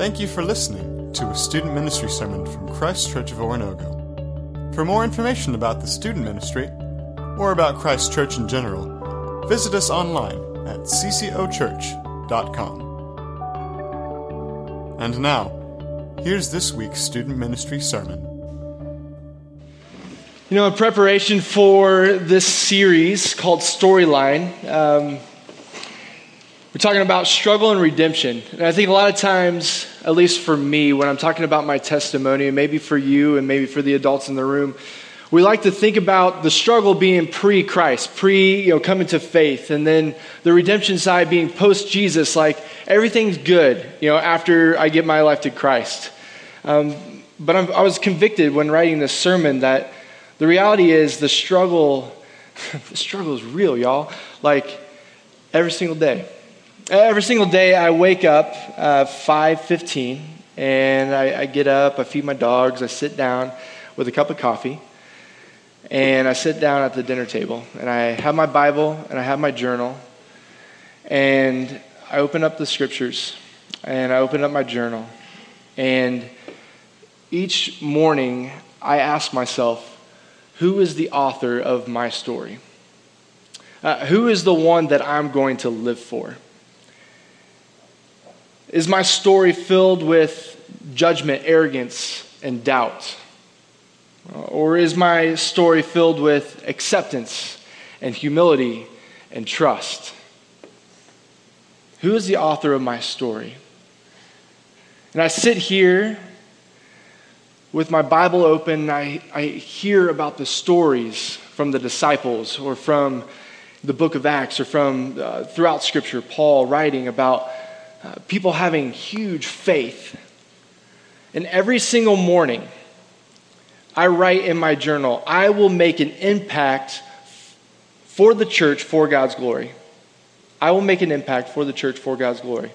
Thank you for listening to a student ministry sermon from Christ Church of Oronogo. For more information about the student ministry, or about Christ Church in general, visit us online at ccochurch.com. And now, here's this week's student ministry sermon. You know, in preparation for this series called Storyline, um, we're talking about struggle and redemption. And I think a lot of times, at least for me, when I'm talking about my testimony, and maybe for you and maybe for the adults in the room, we like to think about the struggle being pre Christ, pre you know, coming to faith, and then the redemption side being post Jesus, like everything's good you know, after I give my life to Christ. Um, but I'm, I was convicted when writing this sermon that the reality is the struggle, the struggle is real, y'all. Like every single day. Every single day I wake up uh, 5.15 and I, I get up, I feed my dogs, I sit down with a cup of coffee and I sit down at the dinner table and I have my Bible and I have my journal and I open up the scriptures and I open up my journal and each morning I ask myself, who is the author of my story? Uh, who is the one that I'm going to live for? Is my story filled with judgment, arrogance, and doubt? Or is my story filled with acceptance and humility and trust? Who is the author of my story? And I sit here with my Bible open, I, I hear about the stories from the disciples or from the book of Acts or from uh, throughout Scripture, Paul writing about uh, people having huge faith. And every single morning, I write in my journal, I will make an impact for the church for God's glory. I will make an impact for the church for God's glory.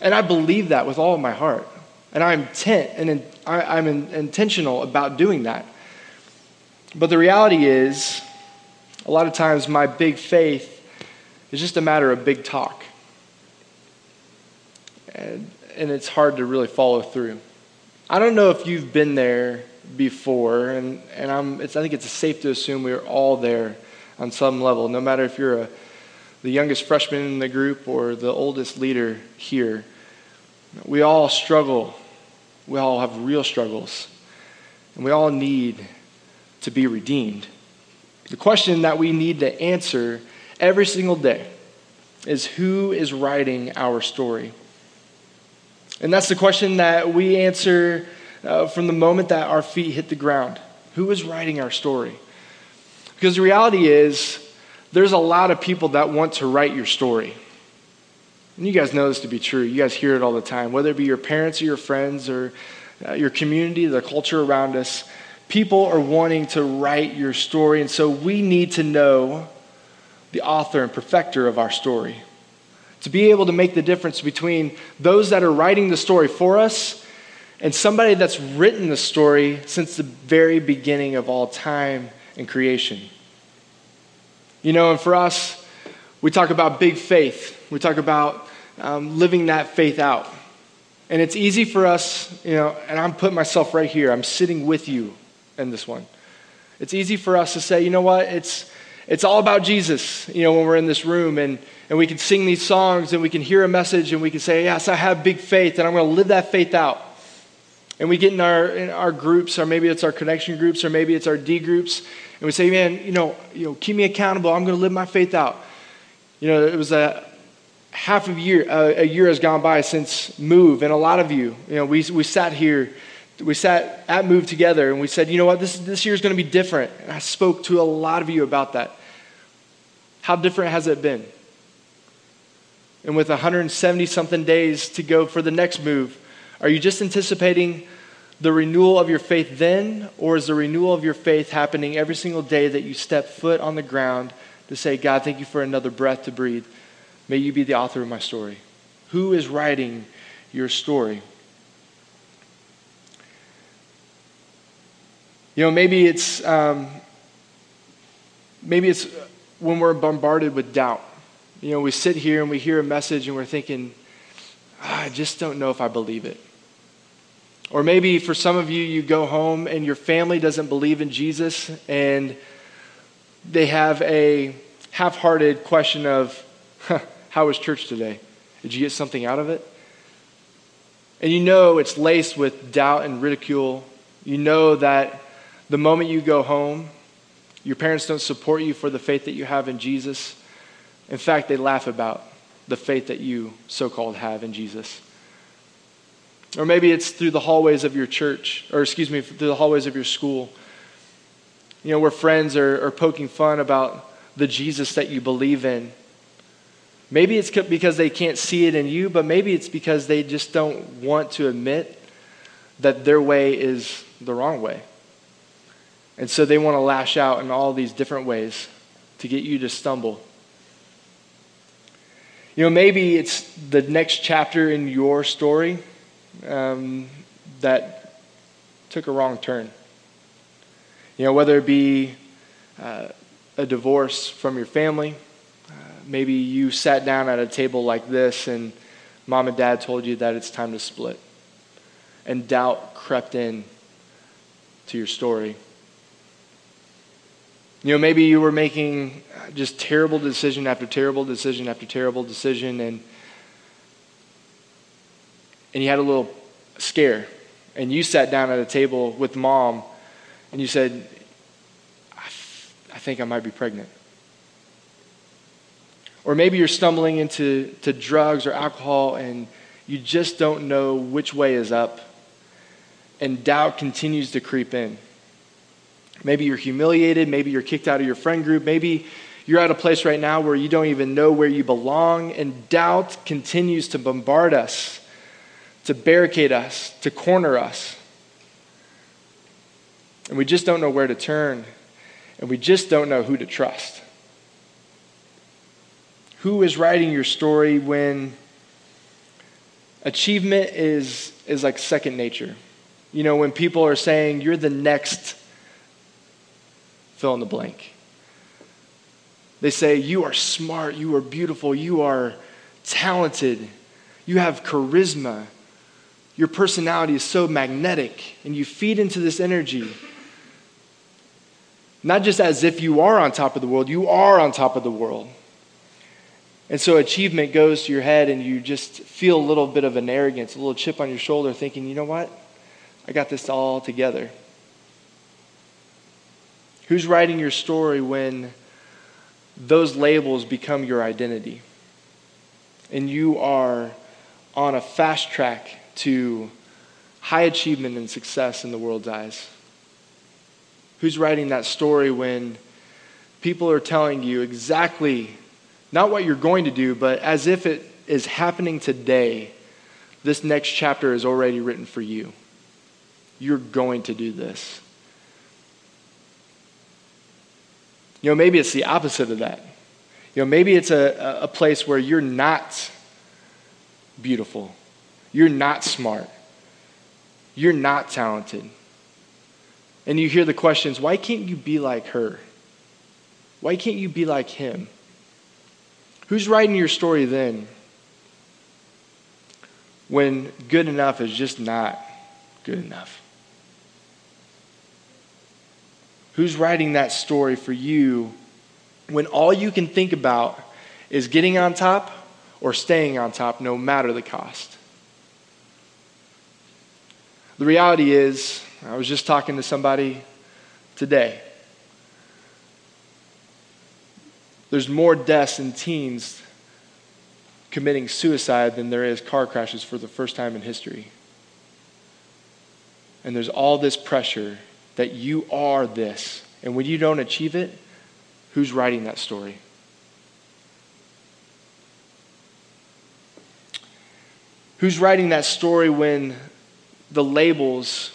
And I believe that with all of my heart. And I'm intent and I'm intentional about doing that. But the reality is, a lot of times my big faith is just a matter of big talk and, and it's hard to really follow through. I don't know if you've been there before, and, and I'm, I think it's safe to assume we're all there on some level, no matter if you're a, the youngest freshman in the group or the oldest leader here. We all struggle. We all have real struggles. And we all need to be redeemed. The question that we need to answer every single day is who is writing our story? And that's the question that we answer uh, from the moment that our feet hit the ground. Who is writing our story? Because the reality is, there's a lot of people that want to write your story. And you guys know this to be true. You guys hear it all the time, whether it be your parents or your friends or uh, your community, the culture around us. People are wanting to write your story, and so we need to know the author and perfecter of our story to be able to make the difference between those that are writing the story for us and somebody that's written the story since the very beginning of all time and creation. You know, and for us, we talk about big faith, we talk about um, living that faith out. And it's easy for us, you know, and I'm putting myself right here, I'm sitting with you in this one. It's easy for us to say, you know what, it's, it's all about Jesus, you know, when we're in this room and and we can sing these songs and we can hear a message and we can say, Yes, I have big faith and I'm going to live that faith out. And we get in our, in our groups, or maybe it's our connection groups, or maybe it's our D groups, and we say, Man, you know, you know keep me accountable. I'm going to live my faith out. You know, it was a half of year, a year has gone by since Move, and a lot of you, you know, we, we sat here we sat at Move together and we said, you know what, this, this year is going to be different. And I spoke to a lot of you about that. How different has it been? and with 170 something days to go for the next move, are you just anticipating the renewal of your faith then, or is the renewal of your faith happening every single day that you step foot on the ground to say, God, thank you for another breath to breathe? May you be the author of my story. Who is writing your story? You know, maybe it's um, maybe it's when we're bombarded with doubt. You know, we sit here and we hear a message and we're thinking, I just don't know if I believe it. Or maybe for some of you, you go home and your family doesn't believe in Jesus and they have a half hearted question of, How was church today? Did you get something out of it? And you know it's laced with doubt and ridicule. You know that the moment you go home, your parents don't support you for the faith that you have in Jesus. In fact, they laugh about the faith that you so called have in Jesus. Or maybe it's through the hallways of your church, or excuse me, through the hallways of your school. You know, where friends are, are poking fun about the Jesus that you believe in. Maybe it's because they can't see it in you, but maybe it's because they just don't want to admit that their way is the wrong way. And so they want to lash out in all these different ways to get you to stumble. You know, maybe it's the next chapter in your story um, that took a wrong turn. You know, whether it be uh, a divorce from your family, uh, maybe you sat down at a table like this and mom and dad told you that it's time to split, and doubt crept in to your story. You know, maybe you were making just terrible decision after terrible decision after terrible decision, and and you had a little scare, and you sat down at a table with mom, and you said, I, th- I think I might be pregnant. Or maybe you're stumbling into to drugs or alcohol, and you just don't know which way is up, and doubt continues to creep in. Maybe you're humiliated. Maybe you're kicked out of your friend group. Maybe you're at a place right now where you don't even know where you belong, and doubt continues to bombard us, to barricade us, to corner us. And we just don't know where to turn, and we just don't know who to trust. Who is writing your story when achievement is, is like second nature? You know, when people are saying, you're the next fill in the blank. They say, You are smart, you are beautiful, you are talented, you have charisma, your personality is so magnetic, and you feed into this energy. Not just as if you are on top of the world, you are on top of the world. And so achievement goes to your head, and you just feel a little bit of an arrogance, a little chip on your shoulder, thinking, you know what? I got this all together. Who's writing your story when those labels become your identity? And you are on a fast track to high achievement and success in the world's eyes? Who's writing that story when people are telling you exactly not what you're going to do, but as if it is happening today, this next chapter is already written for you? You're going to do this. You know, maybe it's the opposite of that. You know, maybe it's a, a place where you're not beautiful, you're not smart, you're not talented. And you hear the questions why can't you be like her? Why can't you be like him? Who's writing your story then? When good enough is just not good enough. Who's writing that story for you when all you can think about is getting on top or staying on top no matter the cost? The reality is, I was just talking to somebody today. There's more deaths in teens committing suicide than there is car crashes for the first time in history. And there's all this pressure that you are this. And when you don't achieve it, who's writing that story? Who's writing that story when the labels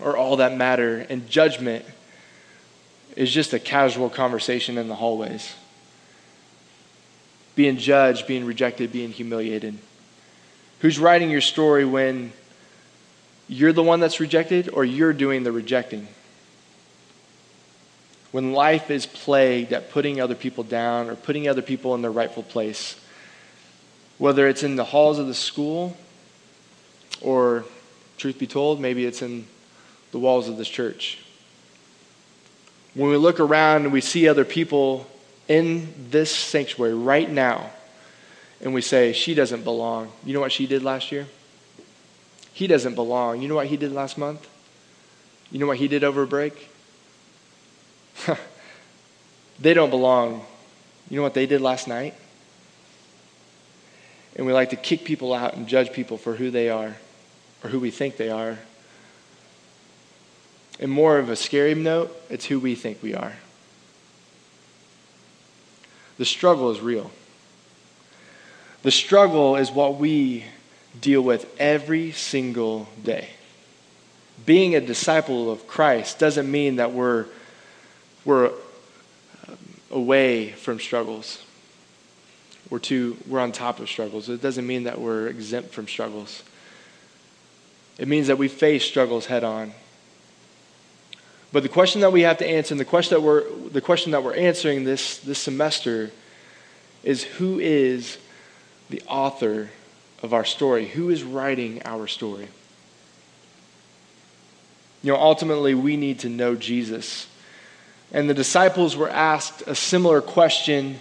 are all that matter and judgment is just a casual conversation in the hallways? Being judged, being rejected, being humiliated. Who's writing your story when you're the one that's rejected or you're doing the rejecting. When life is plagued at putting other people down or putting other people in their rightful place, whether it's in the halls of the school or, truth be told, maybe it's in the walls of this church. When we look around and we see other people in this sanctuary right now, and we say, she doesn't belong. You know what she did last year? He doesn't belong. You know what he did last month? You know what he did over break? they don't belong. You know what they did last night? And we like to kick people out and judge people for who they are or who we think they are. And more of a scary note, it's who we think we are. The struggle is real. The struggle is what we deal with every single day. Being a disciple of Christ doesn't mean that we're, we're um, away from struggles. We're, too, we're on top of struggles. It doesn't mean that we're exempt from struggles. It means that we face struggles head on. But the question that we have to answer, and the question that we're, the question that we're answering this, this semester, is who is the author of our story? Who is writing our story? You know, ultimately, we need to know Jesus. And the disciples were asked a similar question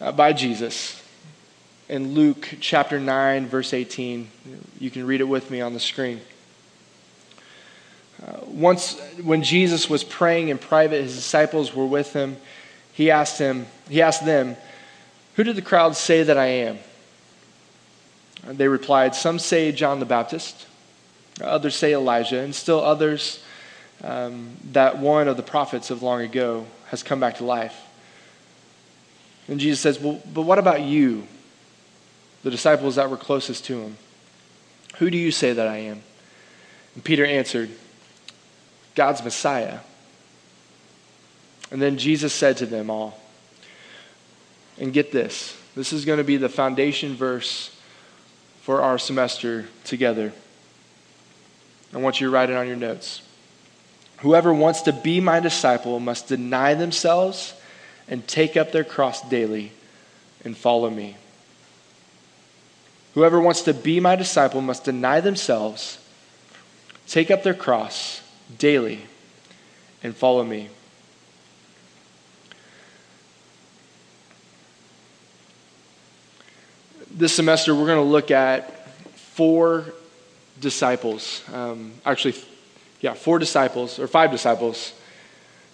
uh, by Jesus in Luke chapter 9, verse 18. You can read it with me on the screen. Uh, once, when Jesus was praying in private, his disciples were with him. He asked him, he asked them, "Who did the crowd say that I am?" They replied, "Some say John the Baptist, others say Elijah, and still others um, that one of the prophets of long ago has come back to life." And Jesus says, "Well, but what about you?" The disciples that were closest to him, "Who do you say that I am?" And Peter answered. God's Messiah. And then Jesus said to them all, and get this, this is going to be the foundation verse for our semester together. I want you to write it on your notes. Whoever wants to be my disciple must deny themselves and take up their cross daily and follow me. Whoever wants to be my disciple must deny themselves, take up their cross daily and follow me. This semester, we're going to look at four disciples. Um, actually, yeah, four disciples, or five disciples.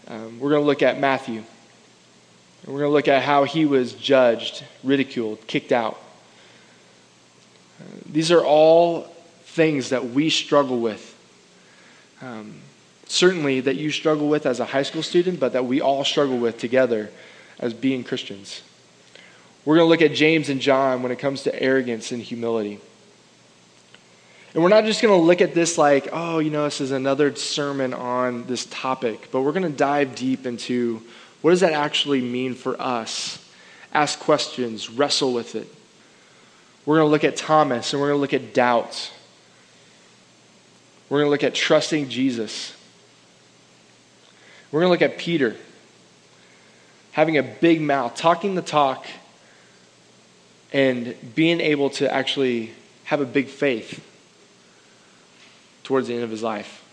Um, we're going to look at Matthew. And we're going to look at how he was judged, ridiculed, kicked out. Uh, these are all things that we struggle with um, certainly that you struggle with as a high school student, but that we all struggle with together as being Christians. We're going to look at James and John when it comes to arrogance and humility. And we're not just going to look at this like, oh, you know, this is another sermon on this topic, but we're going to dive deep into what does that actually mean for us? Ask questions, wrestle with it. We're going to look at Thomas and we're going to look at doubt. We're going to look at trusting Jesus. We're going to look at Peter having a big mouth, talking the talk, and being able to actually have a big faith towards the end of his life.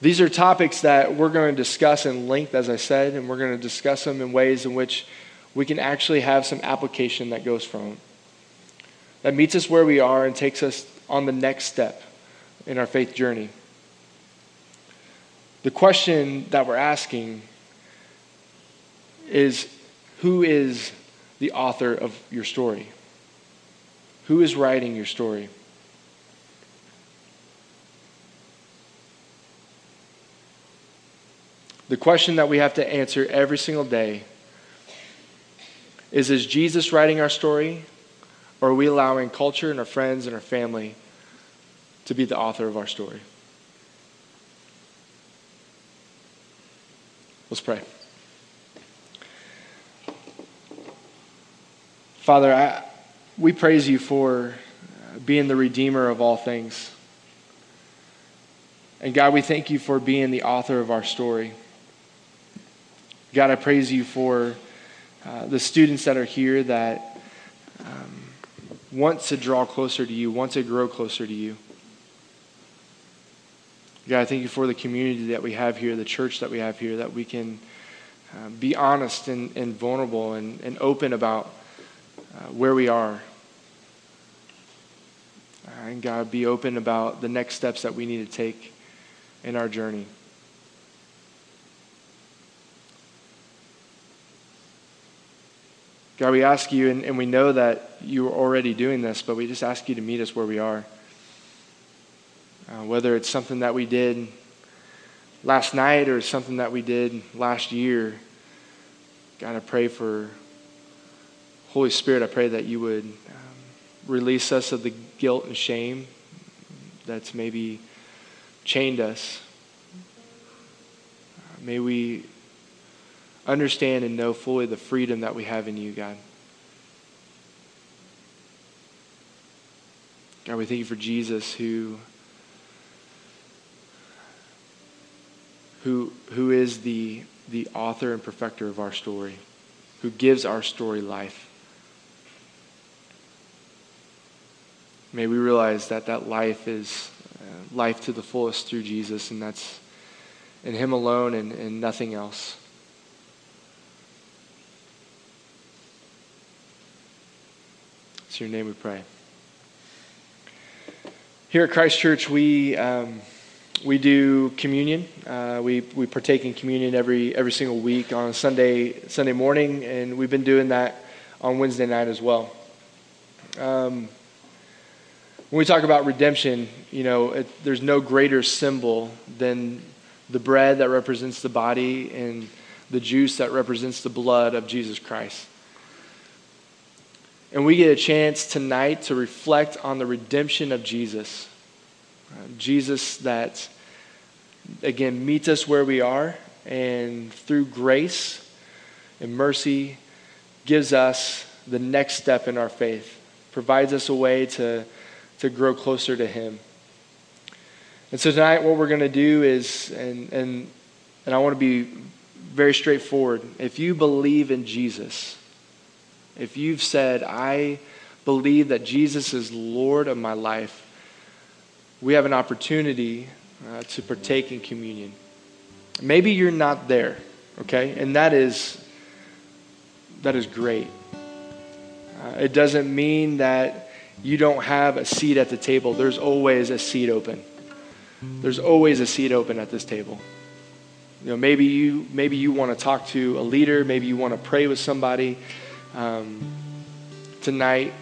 These are topics that we're going to discuss in length, as I said, and we're going to discuss them in ways in which we can actually have some application that goes from. That meets us where we are and takes us on the next step in our faith journey. The question that we're asking is who is the author of your story? Who is writing your story? The question that we have to answer every single day is Is Jesus writing our story or are we allowing culture and our friends and our family to be the author of our story? Let's pray. Father, I, we praise you for being the Redeemer of all things. And God, we thank you for being the author of our story. God, I praise you for uh, the students that are here that um, want to draw closer to you, want to grow closer to you. God, I thank you for the community that we have here, the church that we have here, that we can uh, be honest and, and vulnerable and, and open about uh, where we are. Uh, and God, be open about the next steps that we need to take in our journey. God, we ask you, and, and we know that you are already doing this, but we just ask you to meet us where we are. Uh, whether it's something that we did last night or something that we did last year, God, I pray for Holy Spirit, I pray that you would um, release us of the guilt and shame that's maybe chained us. May we understand and know fully the freedom that we have in you, God. God, we thank you for Jesus who, who, who is the, the author and perfecter of our story, who gives our story life. May we realize that that life is uh, life to the fullest through Jesus, and that's in Him alone and, and nothing else. It's your name we pray. Here at Christ Church, we, um, we do communion. Uh, we, we partake in communion every, every single week on Sunday, Sunday morning, and we've been doing that on Wednesday night as well. Um, when we talk about redemption, you know, it, there's no greater symbol than the bread that represents the body and the juice that represents the blood of Jesus Christ. And we get a chance tonight to reflect on the redemption of Jesus. Jesus that, again, meets us where we are and through grace and mercy gives us the next step in our faith, provides us a way to, to grow closer to Him. And so tonight, what we're going to do is, and, and, and I want to be very straightforward. If you believe in Jesus, if you've said, I believe that Jesus is Lord of my life, we have an opportunity uh, to partake in communion. Maybe you're not there, okay? And that is that is great. Uh, it doesn't mean that you don't have a seat at the table. There's always a seat open. There's always a seat open at this table. You know, maybe you maybe you want to talk to a leader, maybe you want to pray with somebody um, tonight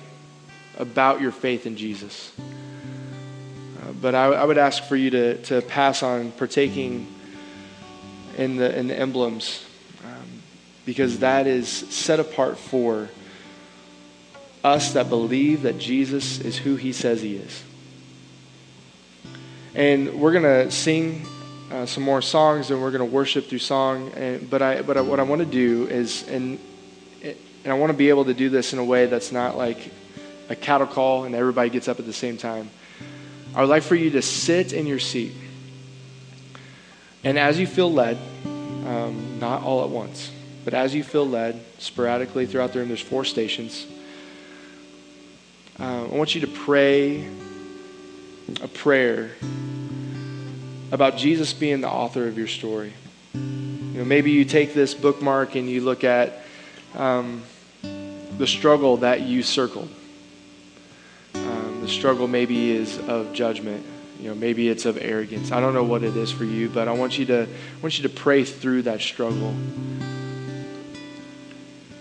about your faith in Jesus. Uh, but I, I, would ask for you to, to pass on partaking in the, in the emblems um, because that is set apart for us that believe that Jesus is who he says he is. And we're going to sing uh, some more songs and we're going to worship through song. And, but I, but I, what I want to do is, and and I want to be able to do this in a way that's not like a cattle call and everybody gets up at the same time. I would like for you to sit in your seat. And as you feel led, um, not all at once, but as you feel led sporadically throughout the room, there's four stations. Uh, I want you to pray a prayer about Jesus being the author of your story. You know, maybe you take this bookmark and you look at um, the struggle that you circled. Um, the struggle maybe is of judgment. You know, maybe it's of arrogance. I don't know what it is for you, but I want you to I want you to pray through that struggle.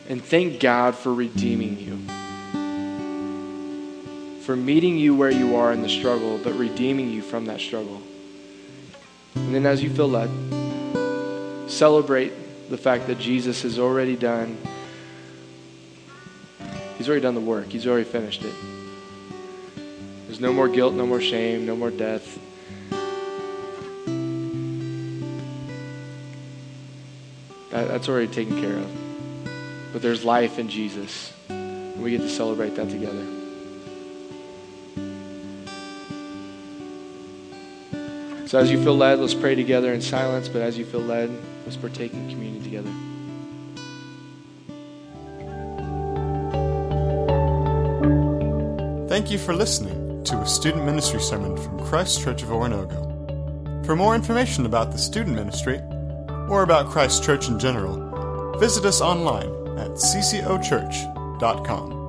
And thank God for redeeming you. For meeting you where you are in the struggle, but redeeming you from that struggle. And then as you feel led, celebrate the fact that Jesus has already done He's already done the work, He's already finished it. There's no more guilt, no more shame, no more death. That, that's already taken care of. But there's life in Jesus. And we get to celebrate that together. So as you feel led, let's pray together in silence, but as you feel led, let's partake in communion together. Thank you for listening to a student ministry sermon from Christ Church of Oronogo. For more information about the student ministry or about Christ Church in general, visit us online at ccochurch.com.